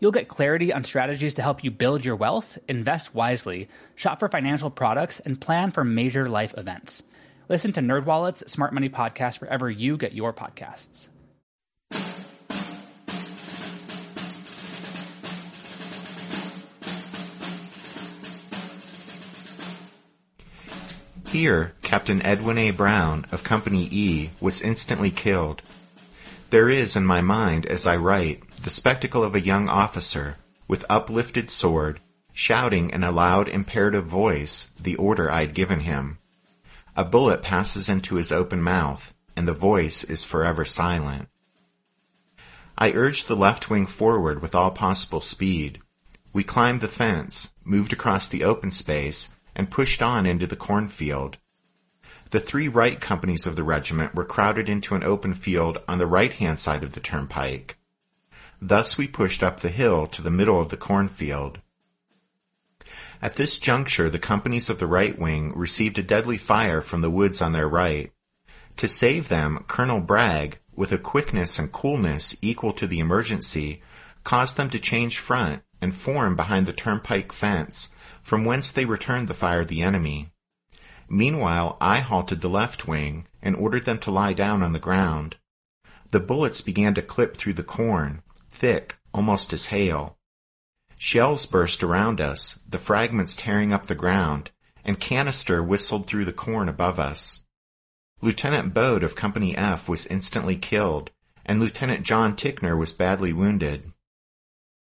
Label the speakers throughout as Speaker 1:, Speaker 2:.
Speaker 1: You'll get clarity on strategies to help you build your wealth, invest wisely, shop for financial products, and plan for major life events. Listen to NerdWallet's Smart Money Podcast wherever you get your podcasts.
Speaker 2: Here, Captain Edwin A. Brown of Company E was instantly killed. There is, in my mind, as I write, the spectacle of a young officer, with uplifted sword, shouting in a loud imperative voice the order I'd given him. A bullet passes into his open mouth, and the voice is forever silent. I urged the left wing forward with all possible speed. We climbed the fence, moved across the open space, and pushed on into the cornfield. The three right companies of the regiment were crowded into an open field on the right hand side of the turnpike. Thus we pushed up the hill to the middle of the cornfield. At this juncture, the companies of the right wing received a deadly fire from the woods on their right. To save them, Colonel Bragg, with a quickness and coolness equal to the emergency, caused them to change front and form behind the turnpike fence, from whence they returned the fire of the enemy. Meanwhile, I halted the left wing and ordered them to lie down on the ground. The bullets began to clip through the corn, thick, almost as hail. Shells burst around us, the fragments tearing up the ground, and canister whistled through the corn above us. Lieutenant Bode of Company F was instantly killed, and Lieutenant John Ticknor was badly wounded.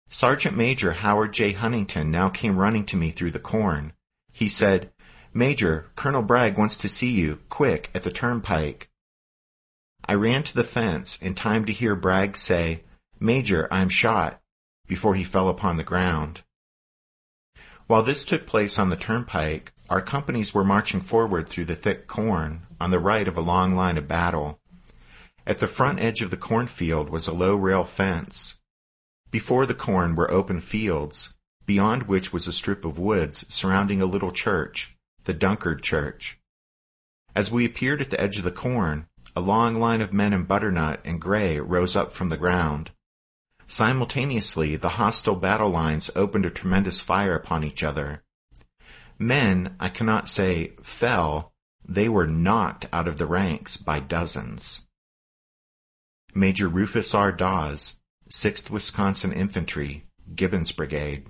Speaker 2: Sergeant Major Howard J. Huntington now came running to me through the corn. He said, Major, Colonel Bragg wants to see you, quick, at the turnpike. I ran to the fence in time to hear Bragg say, Major, I am shot, before he fell upon the ground. While this took place on the turnpike, our companies were marching forward through the thick corn on the right of a long line of battle. At the front edge of the cornfield was a low rail fence. Before the corn were open fields, beyond which was a strip of woods surrounding a little church, the Dunkard Church. As we appeared at the edge of the corn, a long line of men in butternut and gray rose up from the ground. Simultaneously, the hostile battle lines opened a tremendous fire upon each other. Men, I cannot say, fell, they were knocked out of the ranks by dozens. Major Rufus R. Dawes, 6th Wisconsin Infantry, Gibbon's Brigade.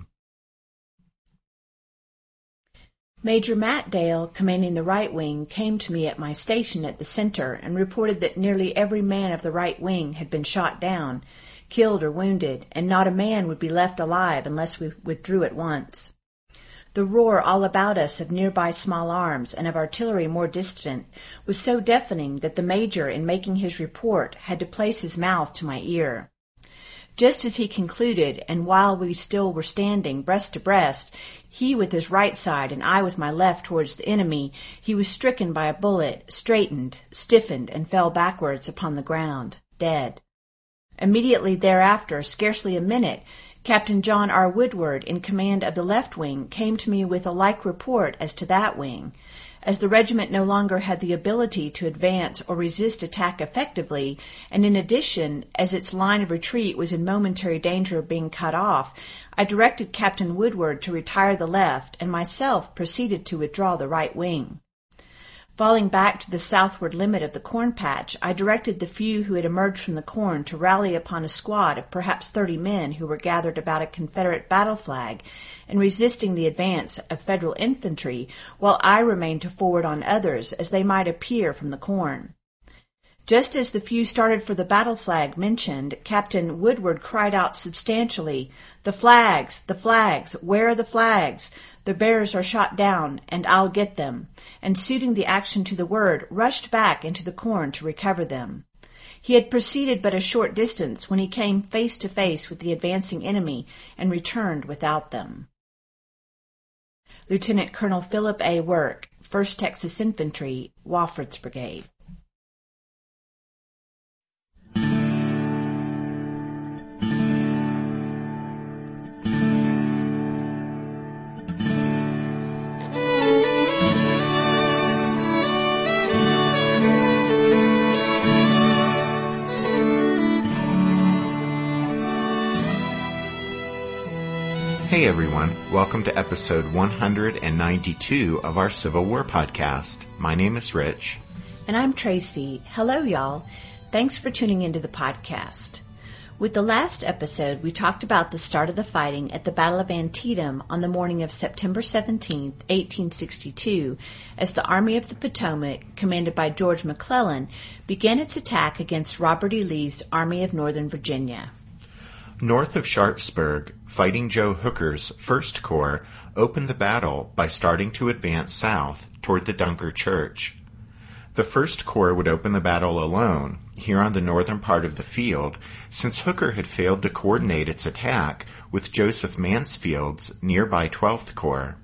Speaker 3: Major Matt Dale, commanding the right wing, came to me at my station at the center and reported that nearly every man of the right wing had been shot down killed or wounded, and not a man would be left alive unless we withdrew at once. The roar all about us of nearby small arms and of artillery more distant was so deafening that the major, in making his report, had to place his mouth to my ear. Just as he concluded, and while we still were standing breast to breast, he with his right side and I with my left towards the enemy, he was stricken by a bullet, straightened, stiffened, and fell backwards upon the ground, dead. Immediately thereafter, scarcely a minute, Captain John R. Woodward, in command of the left wing, came to me with a like report as to that wing. As the regiment no longer had the ability to advance or resist attack effectively, and in addition, as its line of retreat was in momentary danger of being cut off, I directed Captain Woodward to retire the left, and myself proceeded to withdraw the right wing. Falling back to the southward limit of the corn patch, I directed the few who had emerged from the corn to rally upon a squad of perhaps thirty men who were gathered about a Confederate battle flag and resisting the advance of Federal infantry, while I remained to forward on others as they might appear from the corn. Just as the few started for the battle flag mentioned, Captain Woodward cried out substantially, The flags! The flags! Where are the flags? The bearers are shot down, and I'll get them, and suiting the action to the word, rushed back into the corn to recover them. He had proceeded but a short distance when he came face to face with the advancing enemy and returned without them. Lieutenant Colonel Philip A. Work, 1st Texas Infantry, Wofford's Brigade.
Speaker 2: Everyone, welcome to episode 192 of our Civil War podcast. My name is Rich.
Speaker 3: And I'm Tracy. Hello, y'all. Thanks for tuning into the podcast. With the last episode, we talked about the start of the fighting at the Battle of Antietam on the morning of September 17, 1862, as the Army of the Potomac, commanded by George McClellan, began its attack against Robert E. Lee's Army of Northern Virginia.
Speaker 2: North of Sharpsburg, Fighting Joe Hooker's 1st Corps opened the battle by starting to advance south toward the Dunker Church. The 1st Corps would open the battle alone, here on the northern part of the field, since Hooker had failed to coordinate its attack with Joseph Mansfield's nearby 12th Corps.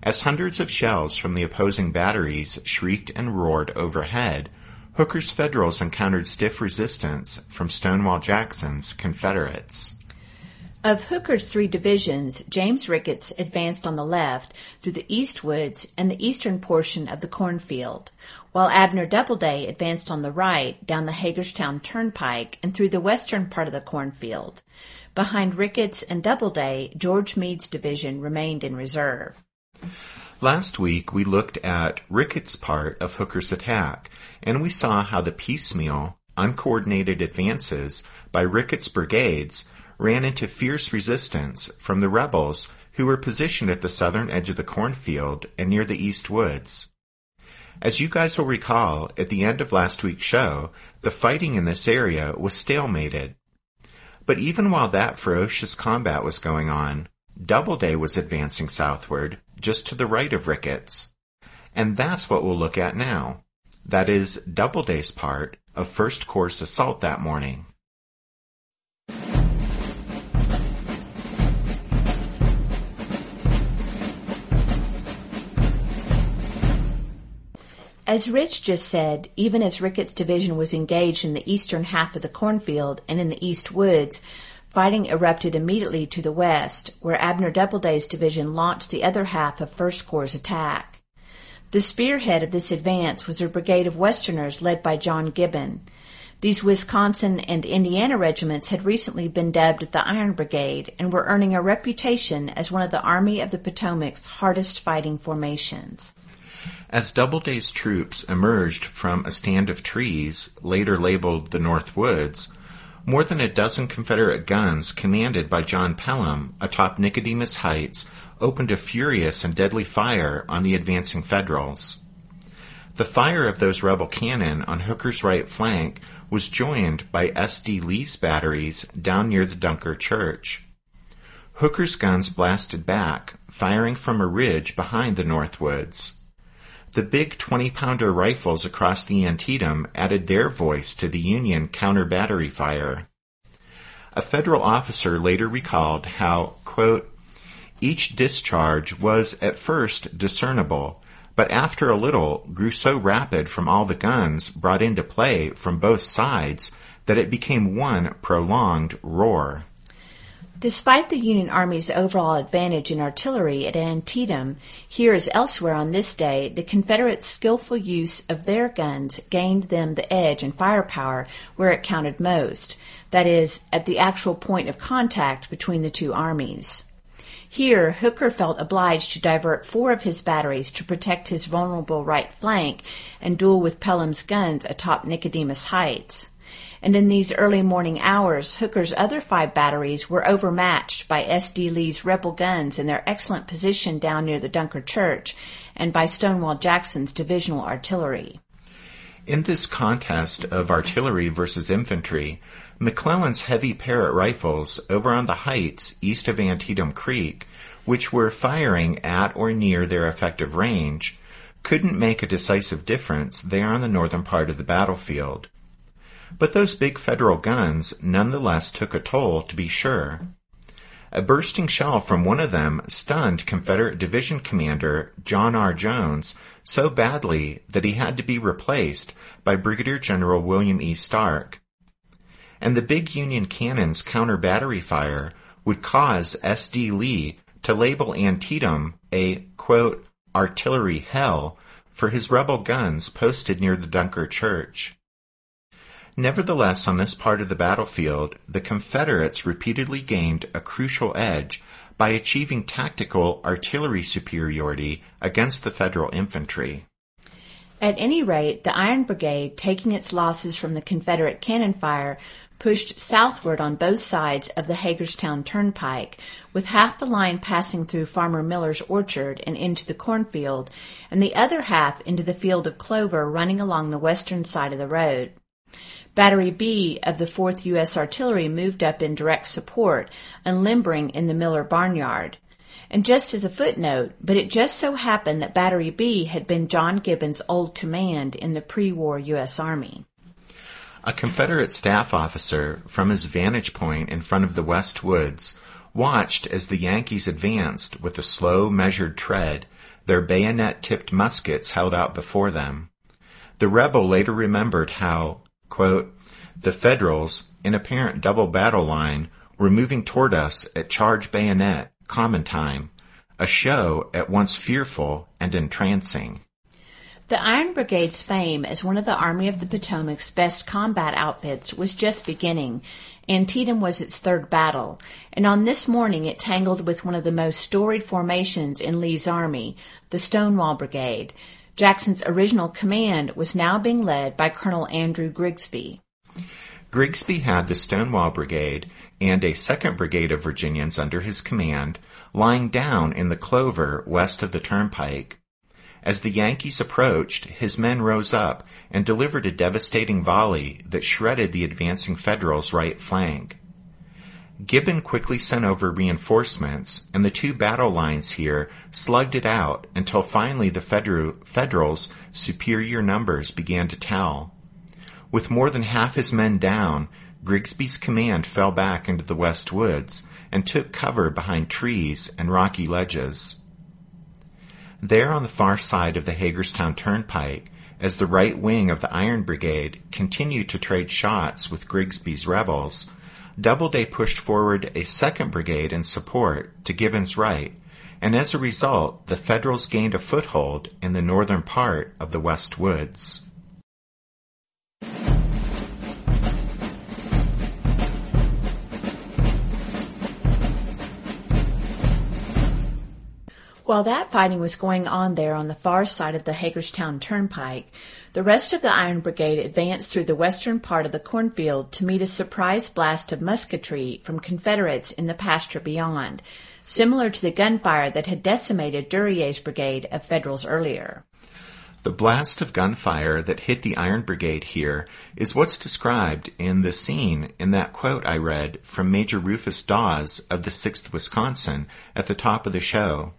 Speaker 2: As hundreds of shells from the opposing batteries shrieked and roared overhead, Hooker's Federals encountered stiff resistance from Stonewall Jackson's Confederates.
Speaker 3: Of Hooker's three divisions, James Ricketts advanced on the left through the East Woods and the eastern portion of the cornfield, while Abner Doubleday advanced on the right down the Hagerstown Turnpike and through the western part of the cornfield. Behind Ricketts and Doubleday, George Meade's division remained in reserve.
Speaker 2: Last week we looked at Ricketts' part of Hooker's attack, and we saw how the piecemeal, uncoordinated advances by Ricketts' brigades ran into fierce resistance from the rebels who were positioned at the southern edge of the cornfield and near the east woods. As you guys will recall, at the end of last week's show, the fighting in this area was stalemated. But even while that ferocious combat was going on, Doubleday was advancing southward, just to the right of Ricketts. And that's what we'll look at now. That is Doubleday's part of First Corps assault that morning.
Speaker 3: As Rich just said, even as Ricketts' division was engaged in the eastern half of the cornfield and in the east woods, fighting erupted immediately to the west, where Abner Doubleday's division launched the other half of First Corps' attack. The spearhead of this advance was a brigade of Westerners led by John Gibbon. These Wisconsin and Indiana regiments had recently been dubbed the Iron Brigade and were earning a reputation as one of the Army of the Potomac's hardest fighting formations.
Speaker 2: As Doubleday's troops emerged from a stand of trees, later labeled the North Woods, more than a dozen Confederate guns commanded by John Pelham atop Nicodemus Heights opened a furious and deadly fire on the advancing Federals. The fire of those rebel cannon on Hooker's right flank was joined by S.D. Lee's batteries down near the Dunker Church. Hooker's guns blasted back, firing from a ridge behind the North Woods. The big 20 pounder rifles across the Antietam added their voice to the Union counter battery fire. A federal officer later recalled how, quote, each discharge was at first discernible, but after a little grew so rapid from all the guns brought into play from both sides that it became one prolonged roar.
Speaker 3: Despite the Union Army's overall advantage in artillery at Antietam, here as elsewhere on this day, the Confederates' skillful use of their guns gained them the edge and firepower where it counted most, that is, at the actual point of contact between the two armies. Here, Hooker felt obliged to divert four of his batteries to protect his vulnerable right flank and duel with Pelham's guns atop Nicodemus Heights and in these early morning hours, Hooker's other five batteries were overmatched by S.D. Lee's rebel guns in their excellent position down near the Dunker Church and by Stonewall Jackson's divisional artillery.
Speaker 2: In this contest of artillery versus infantry, McClellan's heavy Parrott rifles over on the heights east of Antietam Creek, which were firing at or near their effective range, couldn't make a decisive difference there on the northern part of the battlefield. But those big federal guns nonetheless took a toll, to be sure. A bursting shell from one of them stunned Confederate Division Commander John R. Jones so badly that he had to be replaced by Brigadier General William E. Starke. And the big Union cannon's counter battery fire would cause S.D. Lee to label Antietam a, quote, artillery hell for his rebel guns posted near the Dunker Church. Nevertheless, on this part of the battlefield, the Confederates repeatedly gained a crucial edge by achieving tactical artillery superiority against the Federal infantry.
Speaker 3: At any rate, the Iron Brigade, taking its losses from the Confederate cannon fire, pushed southward on both sides of the Hagerstown Turnpike, with half the line passing through Farmer Miller's orchard and into the cornfield, and the other half into the field of clover running along the western side of the road. Battery B of the 4th U.S. Artillery moved up in direct support, unlimbering in the Miller barnyard. And just as a footnote, but it just so happened that Battery B had been John Gibbon's old command in the pre-war U.S. Army.
Speaker 2: A Confederate staff officer, from his vantage point in front of the West Woods, watched as the Yankees advanced with a slow, measured tread, their bayonet-tipped muskets held out before them. The rebel later remembered how, quote, the Federals, in apparent double battle line, were moving toward us at charge bayonet, common time, a show at once fearful and entrancing.
Speaker 3: The Iron Brigade's fame as one of the Army of the Potomac's best combat outfits was just beginning. Antietam was its third battle, and on this morning it tangled with one of the most storied formations in Lee's army, the Stonewall Brigade. Jackson's original command was now being led by Colonel Andrew Grigsby.
Speaker 2: Grigsby had the Stonewall Brigade and a second brigade of Virginians under his command lying down in the clover west of the turnpike. As the Yankees approached, his men rose up and delivered a devastating volley that shredded the advancing Federals' right flank. Gibbon quickly sent over reinforcements, and the two battle lines here slugged it out until finally the Federals' superior numbers began to tell. With more than half his men down, Grigsby's command fell back into the west woods and took cover behind trees and rocky ledges. There on the far side of the Hagerstown Turnpike, as the right wing of the Iron Brigade continued to trade shots with Grigsby's rebels, Doubleday pushed forward a second brigade in support to Gibbon's right, and as a result, the Federals gained a foothold in the northern part of the West Woods.
Speaker 3: While that fighting was going on there on the far side of the Hagerstown Turnpike, the rest of the Iron Brigade advanced through the western part of the cornfield to meet a surprise blast of musketry from Confederates in the pasture beyond, similar to the gunfire that had decimated Duryea's brigade of Federals earlier.
Speaker 2: The blast of gunfire that hit the Iron Brigade here is what's described in the scene in that quote I read from Major Rufus Dawes of the 6th Wisconsin at the top of the show.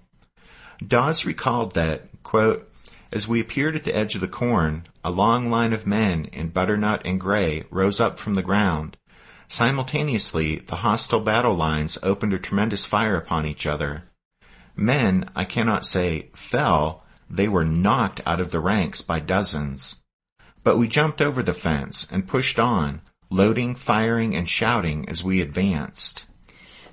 Speaker 2: Dawes recalled that, quote, as we appeared at the edge of the corn, a long line of men in butternut and gray rose up from the ground. Simultaneously, the hostile battle lines opened a tremendous fire upon each other. Men, I cannot say, fell, they were knocked out of the ranks by dozens. But we jumped over the fence and pushed on, loading, firing, and shouting as we advanced.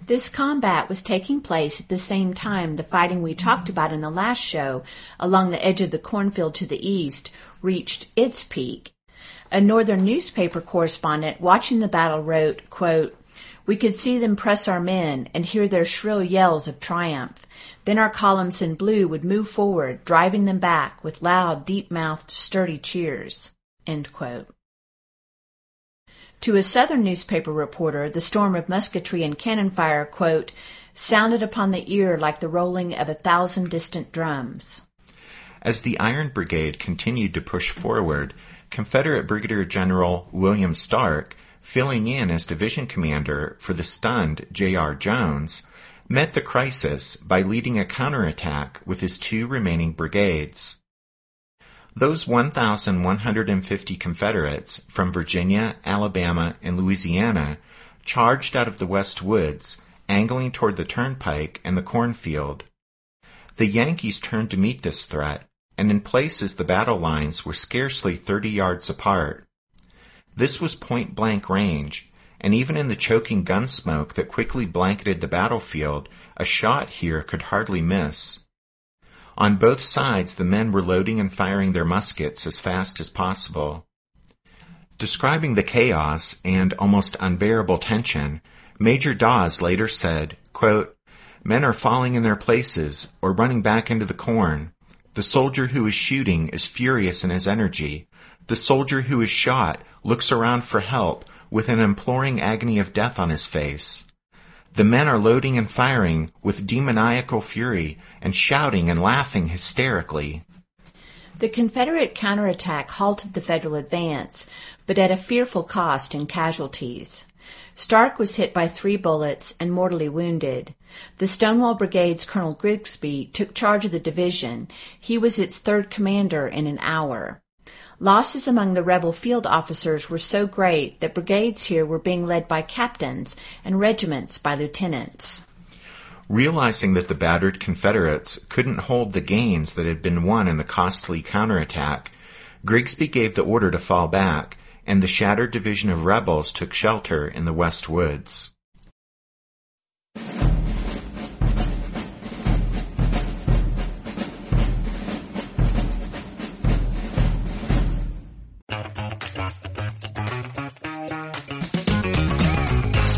Speaker 3: This combat was taking place at the same time the fighting we talked mm-hmm. about in the last show along the edge of the cornfield to the east reached its peak. A northern newspaper correspondent watching the battle wrote, quote, we could see them press our men and hear their shrill yells of triumph. Then our columns in blue would move forward, driving them back with loud, deep-mouthed, sturdy cheers. To a southern newspaper reporter, the storm of musketry and cannon fire, quote, sounded upon the ear like the rolling of a thousand distant drums.
Speaker 2: As the Iron Brigade continued to push forward, Confederate Brigadier General William Starke, filling in as division commander for the stunned J.R. Jones, met the crisis by leading a counterattack with his two remaining brigades. Those 1,150 Confederates from Virginia, Alabama, and Louisiana charged out of the West Woods angling toward the turnpike and the cornfield. The Yankees turned to meet this threat, and in places the battle lines were scarcely 30 yards apart. This was point blank range, and even in the choking gun smoke that quickly blanketed the battlefield, a shot here could hardly miss. On both sides, the men were loading and firing their muskets as fast as possible. Describing the chaos and almost unbearable tension, Major Dawes later said, quote, Men are falling in their places or running back into the corn. The soldier who is shooting is furious in his energy. The soldier who is shot looks around for help with an imploring agony of death on his face. The men are loading and firing with demoniacal fury and shouting and laughing hysterically.
Speaker 3: The Confederate counterattack halted the Federal advance, but at a fearful cost in casualties. Starke was hit by three bullets and mortally wounded. The Stonewall Brigade's Colonel Grigsby took charge of the division. He was its third commander in an hour. Losses among the rebel field officers were so great that brigades here were being led by captains and regiments by lieutenants.
Speaker 2: Realizing that the battered Confederates couldn't hold the gains that had been won in the costly counterattack, Grigsby gave the order to fall back, and the shattered division of rebels took shelter in the West Woods.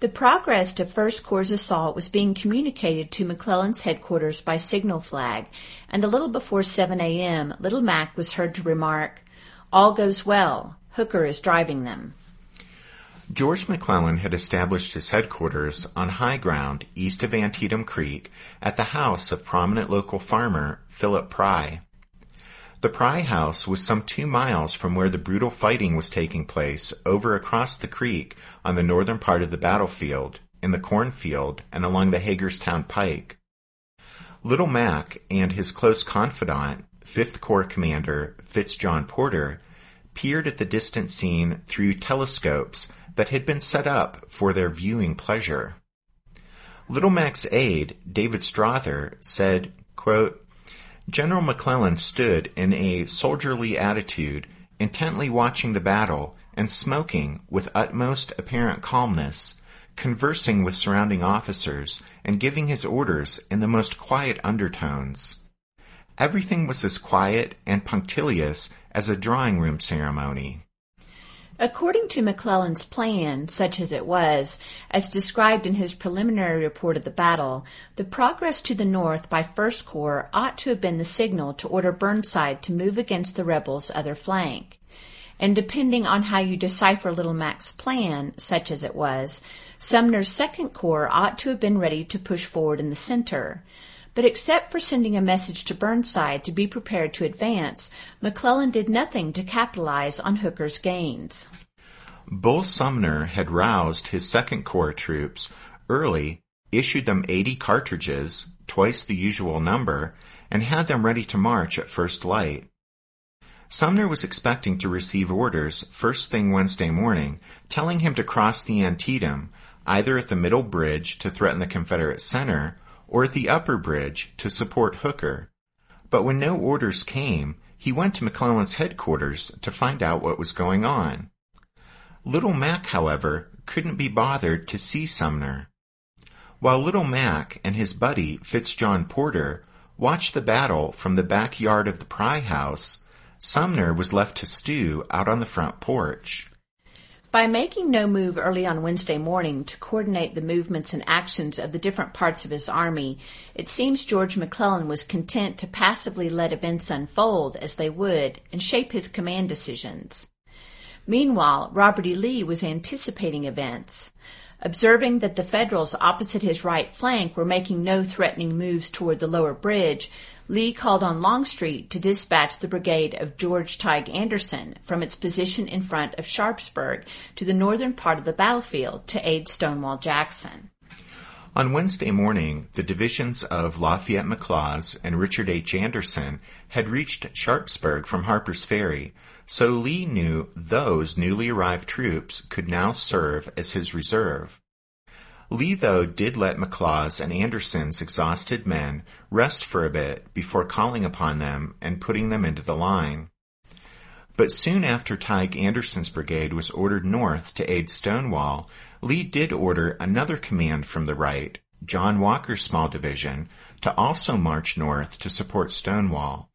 Speaker 3: The progress to First Corps' assault was being communicated to McClellan's headquarters by signal flag, and a little before 7 a.m., Little Mac was heard to remark, All goes well. Hooker is driving them.
Speaker 2: George McClellan had established his headquarters on high ground east of Antietam Creek at the house of prominent local farmer Philip Pry. The Pry house was some two miles from where the brutal fighting was taking place over across the creek on the northern part of the battlefield, in the cornfield, and along the Hagerstown Pike. Little Mac and his close confidant, 5th Corps Commander Fitz John Porter, peered at the distant scene through telescopes that had been set up for their viewing pleasure. Little Mac's aide, David Strother, said, quote, General McClellan stood in a soldierly attitude, intently watching the battle and smoking with utmost apparent calmness, conversing with surrounding officers and giving his orders in the most quiet undertones. Everything was as quiet and punctilious as a drawing room ceremony.
Speaker 3: According to McClellan's plan, such as it was, as described in his preliminary report of the battle, the progress to the north by First Corps ought to have been the signal to order Burnside to move against the rebels' other flank. And depending on how you decipher Little Mac's plan, such as it was, Sumner's Second Corps ought to have been ready to push forward in the center. But except for sending a message to Burnside to be prepared to advance, McClellan did nothing to capitalize on Hooker's gains.
Speaker 2: Bull Sumner had roused his Second Corps troops early issued them 80 cartridges, twice the usual number, and had them ready to march at first light. Sumner was expecting to receive orders first thing Wednesday morning telling him to cross the Antietam, either at the middle bridge to threaten the Confederate center or at the upper bridge to support Hooker. But when no orders came, he went to McClellan's headquarters to find out what was going on. Little Mac, however, couldn't be bothered to see Sumner. While Little Mac and his buddy Fitz John Porter watched the battle from the backyard of the Pry House, Sumner was left to stew out on the front porch.
Speaker 3: By making no move early on Wednesday morning to coordinate the movements and actions of the different parts of his army, it seems George McClellan was content to passively let events unfold as they would and shape his command decisions. Meanwhile, Robert E. Lee was anticipating events. Observing that the Federals opposite his right flank were making no threatening moves toward the lower bridge, Lee called on Longstreet to dispatch the brigade of George Tige Anderson from its position in front of Sharpsburg to the northern part of the battlefield to aid Stonewall Jackson.
Speaker 2: On Wednesday morning, the divisions of Lafayette McLaws and Richard H. Anderson had reached Sharpsburg from Harper's Ferry, so Lee knew those newly arrived troops could now serve as his reserve. Lee, though, did let McLaws and Anderson's exhausted men rest for a bit before calling upon them and putting them into the line. But soon after Tige Anderson's brigade was ordered north to aid Stonewall, Lee did order another command from the right, John Walker's small division, to also march north to support Stonewall.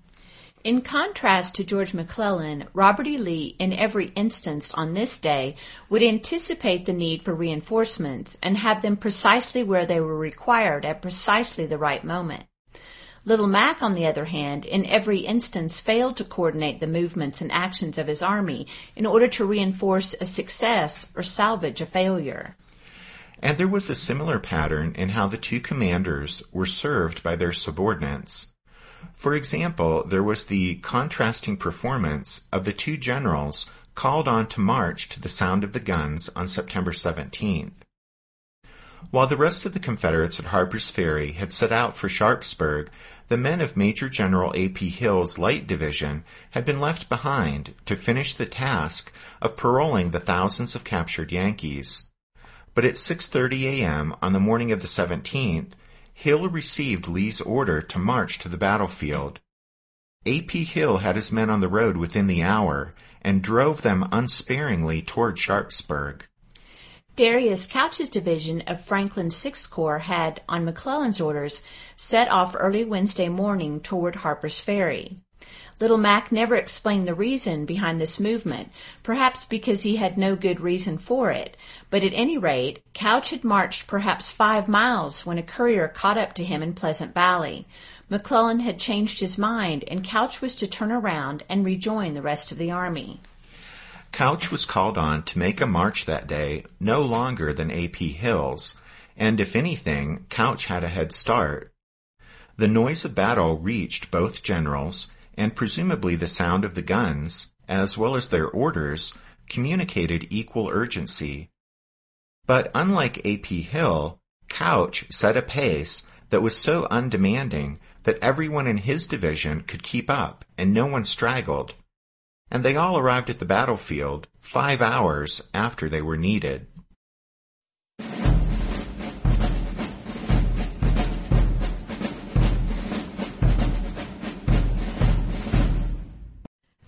Speaker 3: In contrast to George McClellan, Robert E. Lee, in every instance on this day, would anticipate the need for reinforcements and have them precisely where they were required at precisely the right moment. Little Mac, on the other hand, in every instance failed to coordinate the movements and actions of his army in order to reinforce a success or salvage a failure.
Speaker 2: And there was a similar pattern in how the two commanders were served by their subordinates. For example, there was the contrasting performance of the two generals called on to march to the sound of the guns on September 17th. While the rest of the Confederates at Harper's Ferry had set out for Sharpsburg, the men of Major General A.P. Hill's Light Division had been left behind to finish the task of paroling the thousands of captured Yankees. But at 6:30 a.m. on the morning of the 17th, Hill received Lee's order to march to the battlefield. A.P. Hill had his men on the road within the hour and drove them unsparingly toward Sharpsburg.
Speaker 3: Darius Couch's division of Franklin's Sixth Corps had, on McClellan's orders, set off early Wednesday morning toward Harper's Ferry. Little Mac never explained the reason behind this movement, perhaps because he had no good reason for it, but at any rate, Couch had marched perhaps five miles when a courier caught up to him in Pleasant Valley. McClellan had changed his mind, and Couch was to turn around and rejoin the rest of the army.
Speaker 2: Couch was called on to make a march that day no longer than A.P. Hill's, and if anything, Couch had a head start. The noise of battle reached both generals, and presumably the sound of the guns, as well as their orders, communicated equal urgency. But unlike A.P. Hill, Couch set a pace that was so undemanding that everyone in his division could keep up and no one straggled. And they all arrived at the battlefield five hours after they were needed.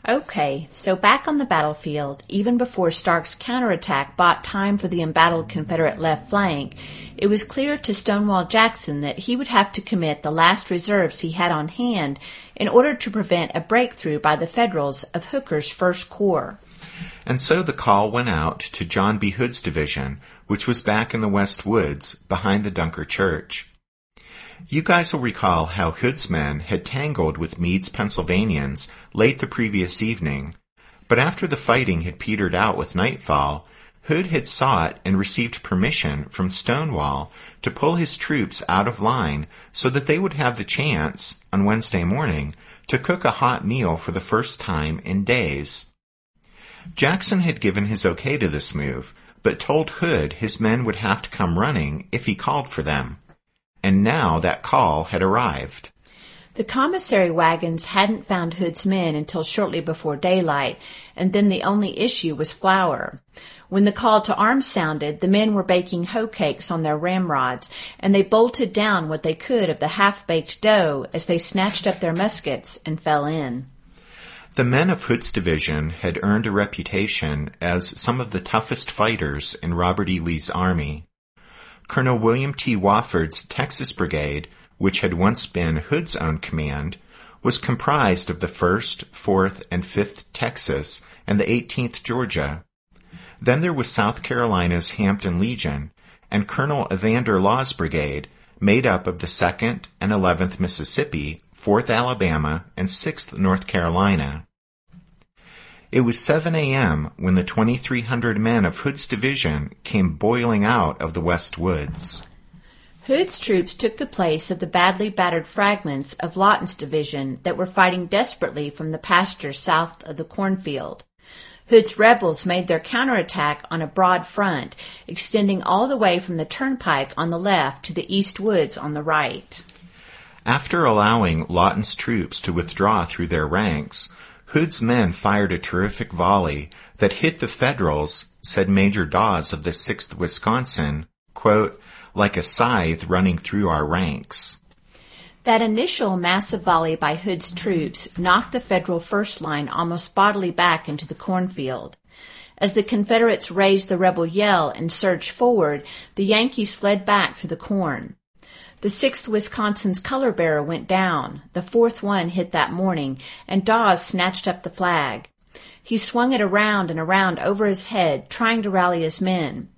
Speaker 3: Okay, so back on the battlefield, even before Starke's counterattack bought time for the embattled Confederate left flank, it was clear to Stonewall Jackson that he would have to commit the last reserves he had on hand in order to prevent a breakthrough by the Federals of Hooker's First Corps.
Speaker 2: And so the call went out to John B. Hood's division, which was back in the West Woods behind the Dunker Church. You guys will recall how Hood's men had tangled with Meade's Pennsylvanians late the previous evening, but after the fighting had petered out with nightfall, Hood had sought and received permission from Stonewall to pull his troops out of line so that they would have the chance, on Wednesday morning, to cook a hot meal for the first time in days. Jackson had given his okay to this move, but told Hood his men would have to come running if he called for them. And now that call had arrived.
Speaker 3: The commissary wagons hadn't found Hood's men until shortly before daylight, and then the only issue was flour. When the call to arms sounded, the men were baking hoe cakes on their ramrods, and they bolted down what they could of the half-baked dough as they snatched up their muskets and fell in.
Speaker 2: The men of Hood's division had earned a reputation as some of the toughest fighters in Robert E. Lee's army. Colonel William T. Wofford's Texas Brigade which had once been Hood's own command, was comprised of the 1st, 4th, and 5th Texas and the 18th Georgia. Then there was South Carolina's Hampton Legion and Colonel Evander Law's brigade, made up of the 2nd and 11th Mississippi, 4th Alabama, and 6th North Carolina. It was 7 a.m. when the 2,300 men of Hood's division came boiling out of the West Woods.
Speaker 3: Hood's troops took the place of the badly battered fragments of Lawton's division that were fighting desperately from the pastures south of the cornfield. Hood's rebels made their counterattack on a broad front, extending all the way from the turnpike on the left to the east woods on the right.
Speaker 2: After allowing Lawton's troops to withdraw through their ranks, Hood's men fired a terrific volley that hit the Federals, said Major Dawes of the 6th Wisconsin, quote, like a scythe running through our ranks.
Speaker 3: That initial massive volley by Hood's troops knocked the Federal first line almost bodily back into the cornfield. As the Confederates raised the rebel yell and surged forward, the Yankees fled back through the corn. The 6th Wisconsin's color bearer went down. The fourth one hit that morning, and Dawes snatched up the flag. He swung it around and around over his head, trying to rally his men.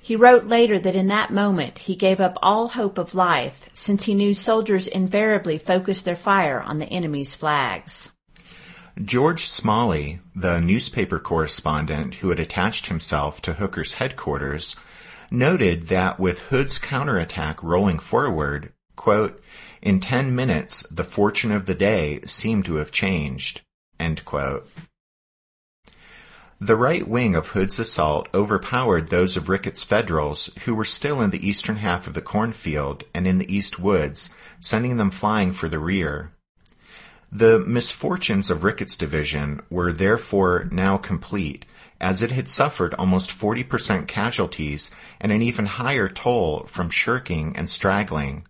Speaker 3: He wrote later that in that moment he gave up all hope of life, since he knew soldiers invariably focused their fire on the enemy's flags.
Speaker 2: George Smalley, the newspaper correspondent who had attached himself to Hooker's headquarters, noted that with Hood's counterattack rolling forward, quote, in ten minutes the fortune of the day seemed to have changed. The right wing of Hood's assault overpowered those of Ricketts' Federals, who were still in the eastern half of the cornfield and in the east woods, sending them flying for the rear. The misfortunes of Ricketts' division were therefore now complete, as it had suffered almost 40% casualties and an even higher toll from shirking and straggling.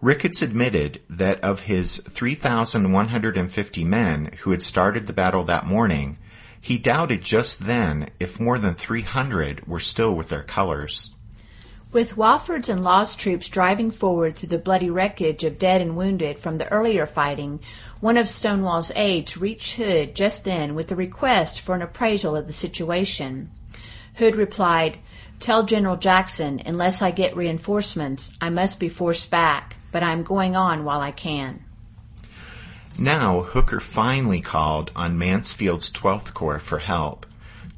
Speaker 2: Ricketts admitted that of his 3,150 men who had started the battle that morning, he doubted just then if more than 300 were still with their colors.
Speaker 3: With Wofford's and Law's troops driving forward through the bloody wreckage of dead and wounded from the earlier fighting, one of Stonewall's aides reached Hood just then with a request for an appraisal of the situation. Hood replied, Tell General Jackson, unless I get reinforcements, I must be forced back, but I am going on while I can.
Speaker 2: Now Hooker finally called on Mansfield's 12th Corps for help.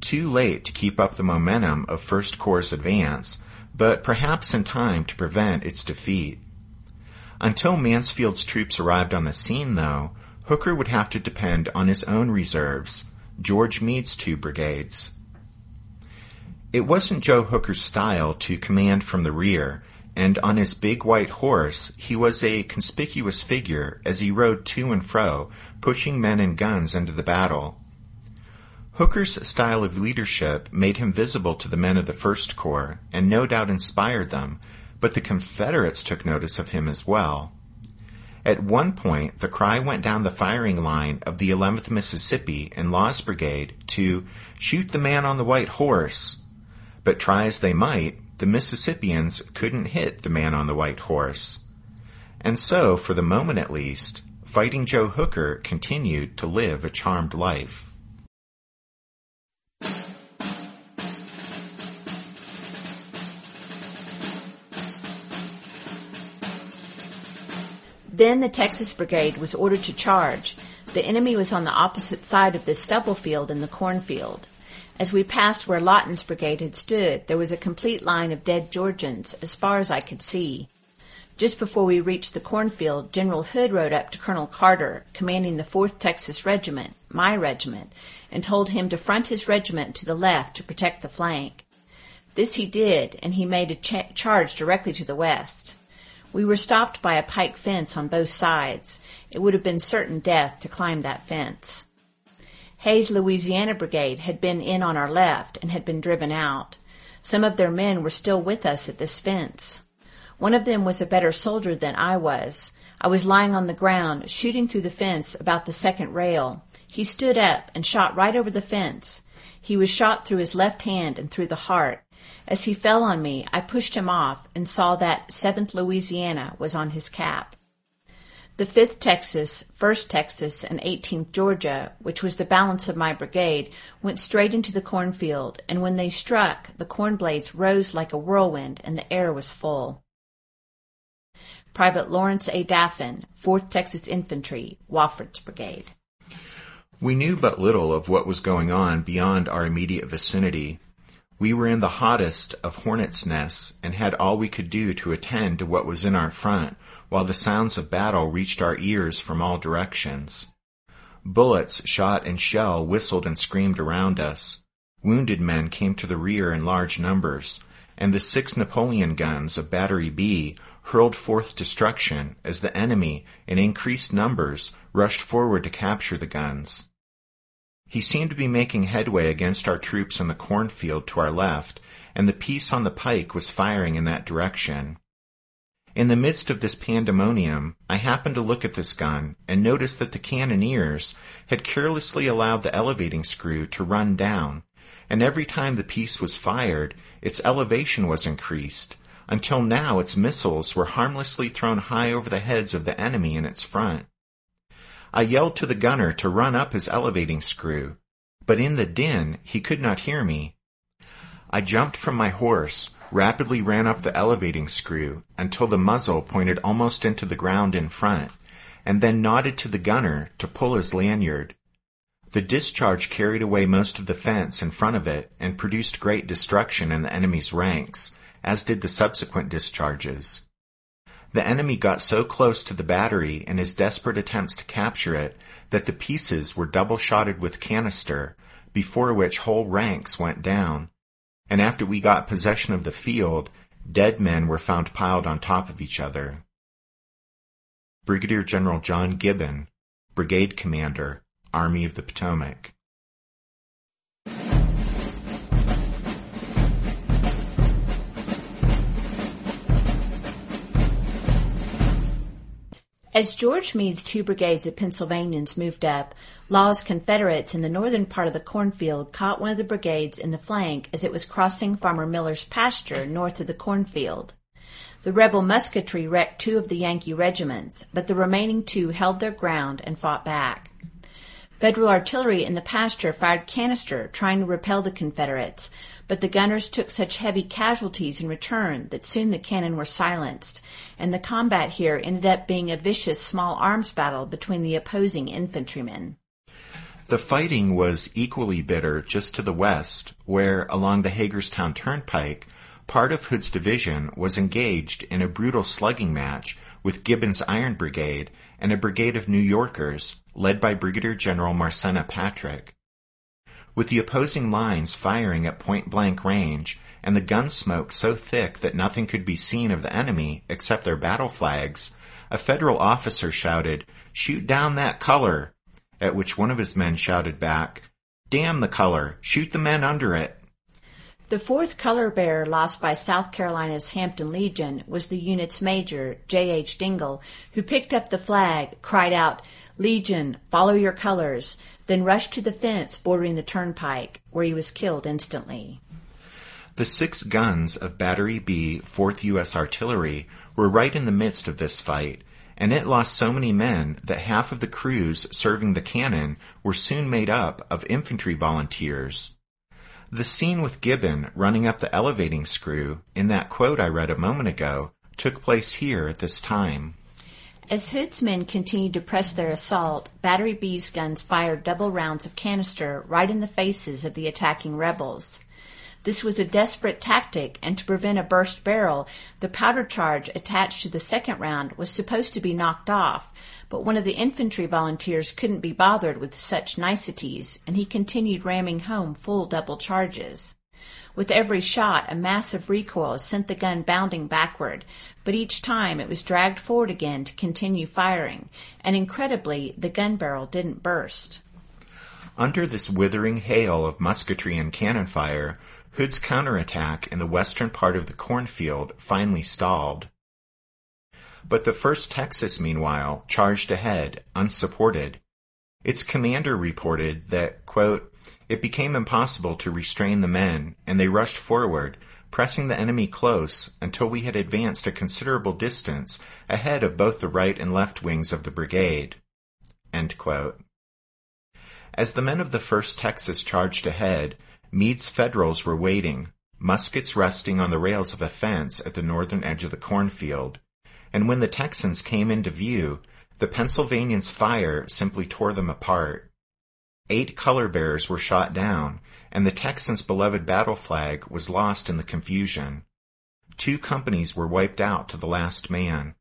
Speaker 2: Too late to keep up the momentum of 1st Corps' advance, but perhaps in time to prevent its defeat. Until Mansfield's troops arrived on the scene, though, Hooker would have to depend on his own reserves, George Meade's two brigades. It wasn't Joe Hooker's style to command from the rear, and on his big white horse he was a conspicuous figure as he rode to and fro, pushing men and guns into the battle. Hooker's style of leadership made him visible to the men of the First Corps, and no doubt inspired them, but the Confederates took notice of him as well. At one point, the cry went down the firing line of the 11th Mississippi and Law's Brigade to shoot the man on the white horse. But try as they might, the Mississippians couldn't hit the man on the white horse. And so, for the moment at least, Fighting Joe Hooker continued to live a charmed life.
Speaker 3: Then the Texas Brigade was ordered to charge. The enemy was on the opposite side of the stubble field in the cornfield. As we passed where Lawton's brigade had stood, there was a complete line of dead Georgians as far as I could see. Just before we reached the cornfield, General Hood rode up to Colonel Carter, commanding the 4th Texas Regiment, my regiment, and told him to front his regiment to the left to protect the flank. This he did, and he made a ch- charge directly to the west. We were stopped by a pike fence on both sides. It would have been certain death to climb that fence. Hays' Louisiana Brigade had been in on our left and had been driven out. Some of their men were still with us at this fence. One of them was a better soldier than I was. I was lying on the ground, shooting through the fence about the second rail. He stood up and shot right over the fence. He was shot through his left hand and through the heart. As he fell on me, I pushed him off and saw that 7th Louisiana was on his cap. The 5th Texas, 1st Texas, and 18th Georgia, which was the balance of my brigade, went straight into the cornfield, and when they struck, the corn blades rose like a whirlwind and the air was full. Private Lawrence A. Daffan, 4th Texas Infantry, Wofford's Brigade.
Speaker 2: We knew but little of what was going on beyond our immediate vicinity. We were in the hottest of hornets' nests and had all we could do to attend to what was in our front while the sounds of battle reached our ears from all directions. Bullets, shot, and shell whistled and screamed around us. Wounded men came to the rear in large numbers, and the six Napoleon guns of Battery B hurled forth destruction as the enemy, in increased numbers, rushed forward to capture the guns. He seemed to be making headway against our troops in the cornfield to our left, and the piece on the pike was firing in that direction. In the midst of this pandemonium, I happened to look at this gun and noticed that the cannoneers had carelessly allowed the elevating screw to run down, and every time the piece was fired, its elevation was increased, until now its missiles were harmlessly thrown high over the heads of the enemy in its front. I yelled to the gunner to run up his elevating screw, but in the din he could not hear me. I jumped from my horse, rapidly ran up the elevating screw until the muzzle pointed almost into the ground in front, and then nodded to the gunner to pull his lanyard. The discharge carried away most of the fence in front of it and produced great destruction in the enemy's ranks, as did the subsequent discharges. The enemy got so close to the battery in his desperate attempts to capture it that the pieces were double shotted with canister, before which whole ranks went down. And after we got possession of the field, dead men were found piled on top of each other. Brigadier General John Gibbon, Brigade Commander, Army of the Potomac.
Speaker 3: As George Meade's two brigades of Pennsylvanians moved up, Law's Confederates in the northern part of the cornfield caught one of the brigades in the flank as it was crossing Farmer Miller's pasture north of the cornfield. The rebel musketry wrecked two of the Yankee regiments, but the remaining two held their ground and fought back. Federal artillery in the pasture fired canister trying to repel the Confederates, but the gunners took such heavy casualties in return that soon the cannon were silenced, and the combat here ended up being a vicious small arms battle between the opposing infantrymen.
Speaker 2: The fighting was equally bitter just to the west, where, along the Hagerstown Turnpike, part of Hood's division was engaged in a brutal slugging match with Gibbon's Iron Brigade and a brigade of New Yorkers led by Brigadier General Marsena Patrick. With the opposing lines firing at point blank range and the gun smoke so thick that nothing could be seen of the enemy except their battle flags, a federal officer shouted, Shoot down that color! At which one of his men shouted back, Damn the color! Shoot the men under it!
Speaker 3: The fourth color bearer lost by South Carolina's Hampton Legion was the unit's major, J. H. Dingle, who picked up the flag, cried out, Legion, follow your colors, then rushed to the fence bordering the turnpike, where he was killed instantly.
Speaker 2: The six guns of Battery B, 4th U.S. Artillery, were right in the midst of this fight, and it lost so many men that half of the crews serving the cannon were soon made up of infantry volunteers. The scene with Gibbon running up the elevating screw in that quote I read a moment ago took place here at this time.
Speaker 3: As Hood's men continued to press their assault, Battery B's guns fired double rounds of canister right in the faces of the attacking rebels. This was a desperate tactic, and to prevent a burst barrel, the powder charge attached to the second round was supposed to be knocked off, but one of the infantry volunteers couldn't be bothered with such niceties, and he continued ramming home full double charges. With every shot, a massive recoil sent the gun bounding backward, but each time it was dragged forward again to continue firing, and incredibly, the gun barrel didn't burst.
Speaker 2: Under this withering hail of musketry and cannon fire, Hood's counterattack in the western part of the cornfield finally stalled. But the 1st Texas, meanwhile, charged ahead, unsupported. Its commander reported that, quote, it became impossible to restrain the men, and they rushed forward, pressing the enemy close until we had advanced a considerable distance ahead of both the right and left wings of the brigade. As the men of the 1st Texas charged ahead, Meade's Federals were waiting, muskets resting on the rails of a fence at the northern edge of the cornfield, and when the Texans came into view, the Pennsylvanians' fire simply tore them apart. Eight color bearers were shot down, and the Texans' beloved battle flag was lost in the confusion. Two companies were wiped out to the last man.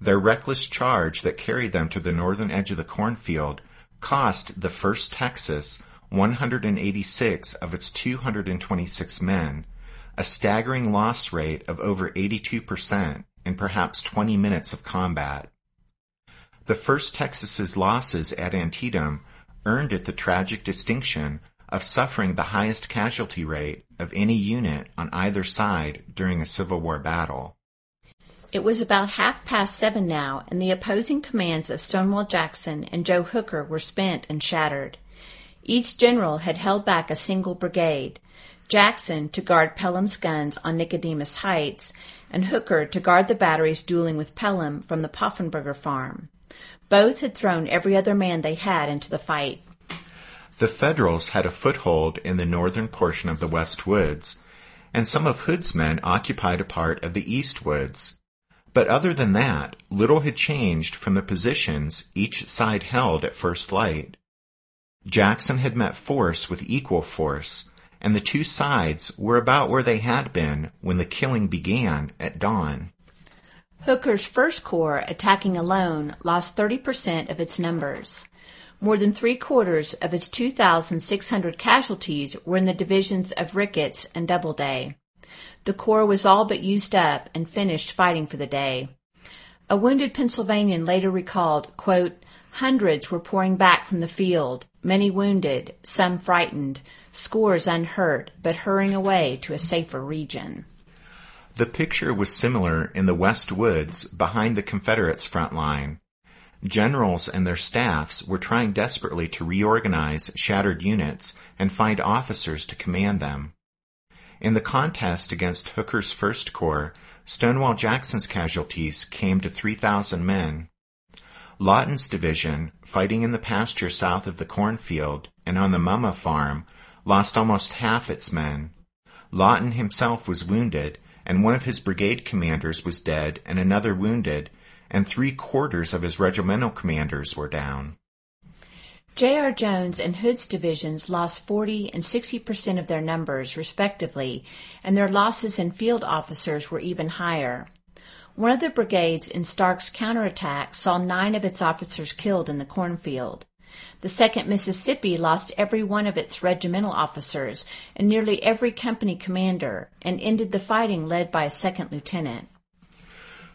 Speaker 2: Their reckless charge that carried them to the northern edge of the cornfield cost the 1st Texas 186 of its 226 men, a staggering loss rate of over 82% in perhaps 20 minutes of combat. The 1st Texas's losses at Antietam earned it the tragic distinction of suffering the highest casualty rate of any unit on either side during a Civil War battle.
Speaker 3: It was about half past seven now, and the opposing commands of Stonewall Jackson and Joe Hooker were spent and shattered. Each general had held back a single brigade, Jackson to guard Pelham's guns on Nicodemus Heights, and Hooker to guard the batteries dueling with Pelham from the Poffenberger farm. Both had thrown every other man they had into the fight.
Speaker 2: The Federals had a foothold in the northern portion of the West Woods, and some of Hood's men occupied a part of the East Woods. But other than that, little had changed from the positions each side held at first light. Jackson had met force with equal force, and the two sides were about where they had been when the killing began at dawn.
Speaker 3: Hooker's First Corps, attacking alone, lost 30% of its numbers. More than three quarters of its 2,600 casualties were in the divisions of Ricketts and Doubleday. The Corps was all but used up and finished fighting for the day. A wounded Pennsylvanian later recalled, quote, Hundreds were pouring back from the field, many wounded, some frightened, scores unhurt, but hurrying away to a safer region.
Speaker 2: The picture was similar in the West Woods behind the Confederates' front line. Generals and their staffs were trying desperately to reorganize shattered units and find officers to command them. In the contest against Hooker's First Corps, Stonewall Jackson's casualties came to 3,000 men. Lawton's division, fighting in the pasture south of the cornfield and on the Mumma farm, lost almost half its men. Lawton himself was wounded, and one of his brigade commanders was dead and another wounded, and three quarters of his regimental commanders were down.
Speaker 3: J.R. Jones and Hood's divisions lost 40 and 60 percent of their numbers, respectively, and their losses in field officers were even higher. One of the brigades in Starke's counterattack saw nine of its officers killed in the cornfield. The 2nd Mississippi lost every one of its regimental officers and nearly every company commander and ended the fighting led by a second lieutenant.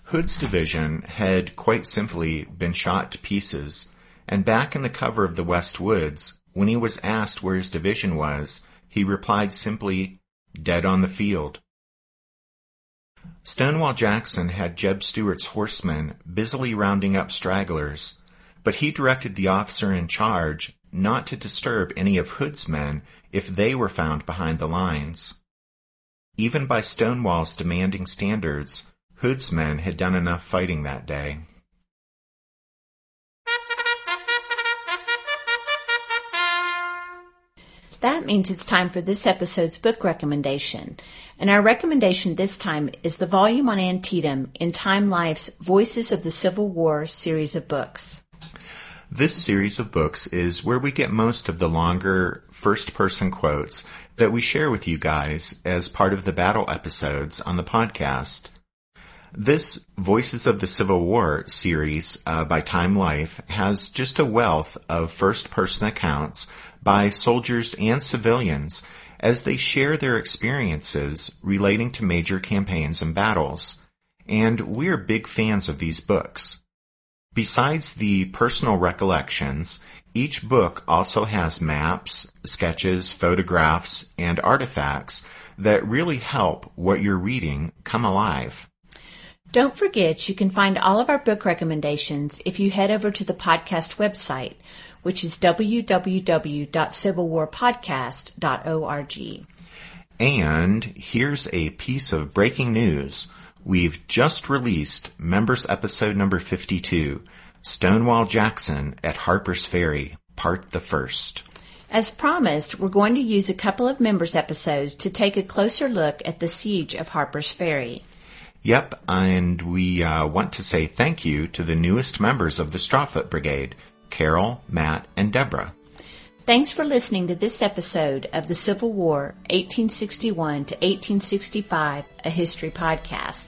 Speaker 2: Hood's division had quite simply been shot to pieces, and back in the cover of the West Woods, when he was asked where his division was, he replied simply, dead on the field. Stonewall Jackson had Jeb Stuart's horsemen busily rounding up stragglers, but he directed the officer in charge not to disturb any of Hood's men if they were found behind the lines. Even by Stonewall's demanding standards, Hood's men had done enough fighting that day.
Speaker 3: That means it's time for this episode's book recommendation. And our recommendation this time is the volume on Antietam in Time Life's Voices of the Civil War series of books.
Speaker 2: This series of books is where we get most of the longer first person quotes that we share with you guys as part of the battle episodes on the podcast. This Voices of the Civil War series uh, by Time Life has just a wealth of first person accounts by soldiers and civilians as they share their experiences relating to major campaigns and battles. And we're big fans of these books. Besides the personal recollections, each book also has maps, sketches, photographs, and artifacts that really help what you're reading come alive.
Speaker 3: Don't forget you can find all of our book recommendations if you head over to the podcast website, which is www.civilwarpodcast.org.
Speaker 2: And here's a piece of breaking news. We've just released members episode number 52, Stonewall Jackson at Harper's Ferry, part the first.
Speaker 3: As promised, we're going to use a couple of members episodes to take a closer look at the siege of Harper's Ferry.
Speaker 2: Yep, and we uh, want to say thank you to the newest members of the Strawfoot Brigade, Carol, Matt, and Deborah.
Speaker 3: Thanks for listening to this episode of the Civil War 1861 to 1865, a history podcast.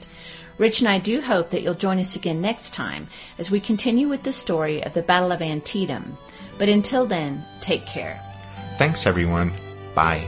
Speaker 3: Rich and I do hope that you'll join us again next time as we continue with the story of the Battle of Antietam. But until then, take care.
Speaker 2: Thanks everyone. Bye.